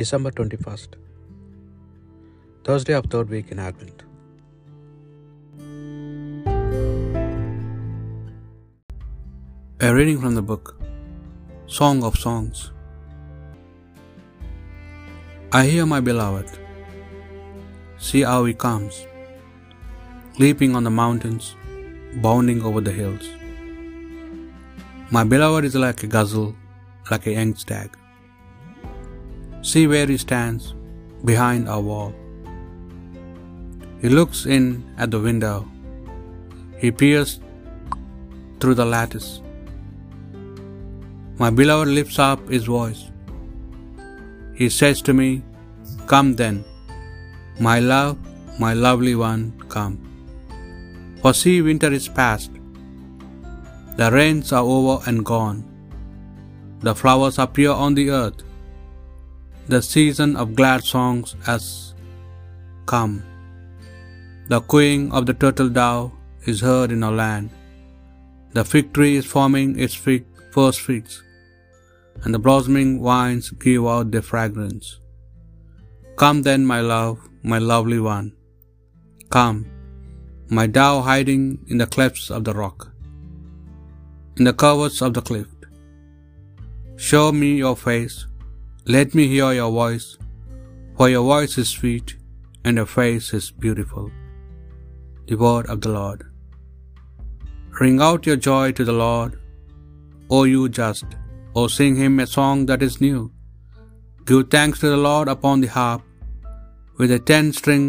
December 21st, Thursday of third week in Advent. A reading from the book Song of Songs. I hear my beloved. See how he comes, leaping on the mountains, bounding over the hills. My beloved is like a gazelle, like a young stag. See where he stands, behind our wall. He looks in at the window. He peers through the lattice. My beloved lifts up his voice. He says to me, Come then, my love, my lovely one, come. For see, winter is past. The rains are over and gone. The flowers appear on the earth. The season of glad songs has come. The cooing of the turtle dove is heard in our land. The fig tree is forming its fig, first figs, and the blossoming vines give out their fragrance. Come then, my love, my lovely one. Come, my dove hiding in the clefts of the rock, in the coverts of the cliff. Show me your face, let me hear your voice, for your voice is sweet, and your face is beautiful. The word of the Lord. Ring out your joy to the Lord, O you just, O sing him a song that is new. Give thanks to the Lord upon the harp, with a ten string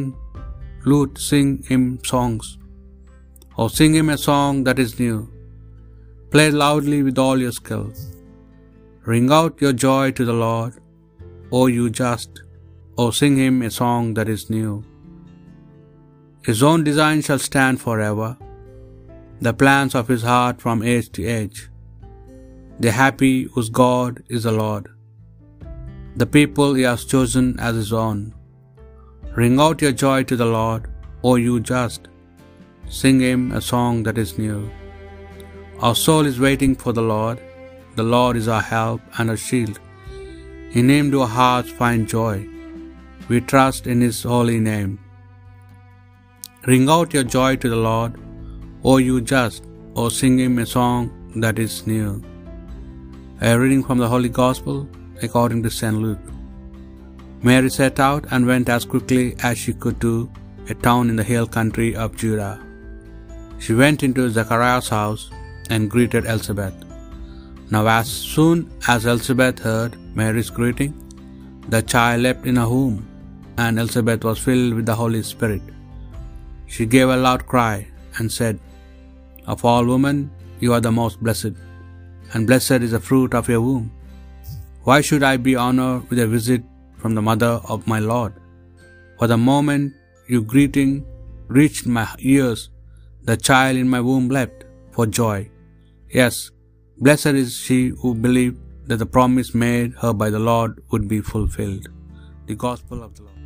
lute sing him songs, O sing him a song that is new. Play loudly with all your skill. Ring out your joy to the Lord, O you just, O sing him a song that is new. His own design shall stand forever, the plans of his heart from age to age. The happy whose God is the Lord, the people he has chosen as his own. Ring out your joy to the Lord, O you just, sing him a song that is new. Our soul is waiting for the Lord. The Lord is our help and our shield. In him do our hearts find joy. We trust in his holy name. Ring out your joy to the Lord, O you just, O sing him a song that is new. A reading from the Holy Gospel according to St. Luke. Mary set out and went as quickly as she could to a town in the hill country of Judah. She went into Zechariah's house and greeted Elizabeth. Now, as soon as Elizabeth heard Mary's greeting, the child leapt in her womb, and Elizabeth was filled with the Holy Spirit. She gave a loud cry and said, Of all women, you are the most blessed, and blessed is the fruit of your womb. Why should I be honored with a visit from the mother of my Lord? For the moment your greeting reached my ears, the child in my womb leapt for joy. Yes, blessed is she who believed that the promise made her by the Lord would be fulfilled. The Gospel of the Lord.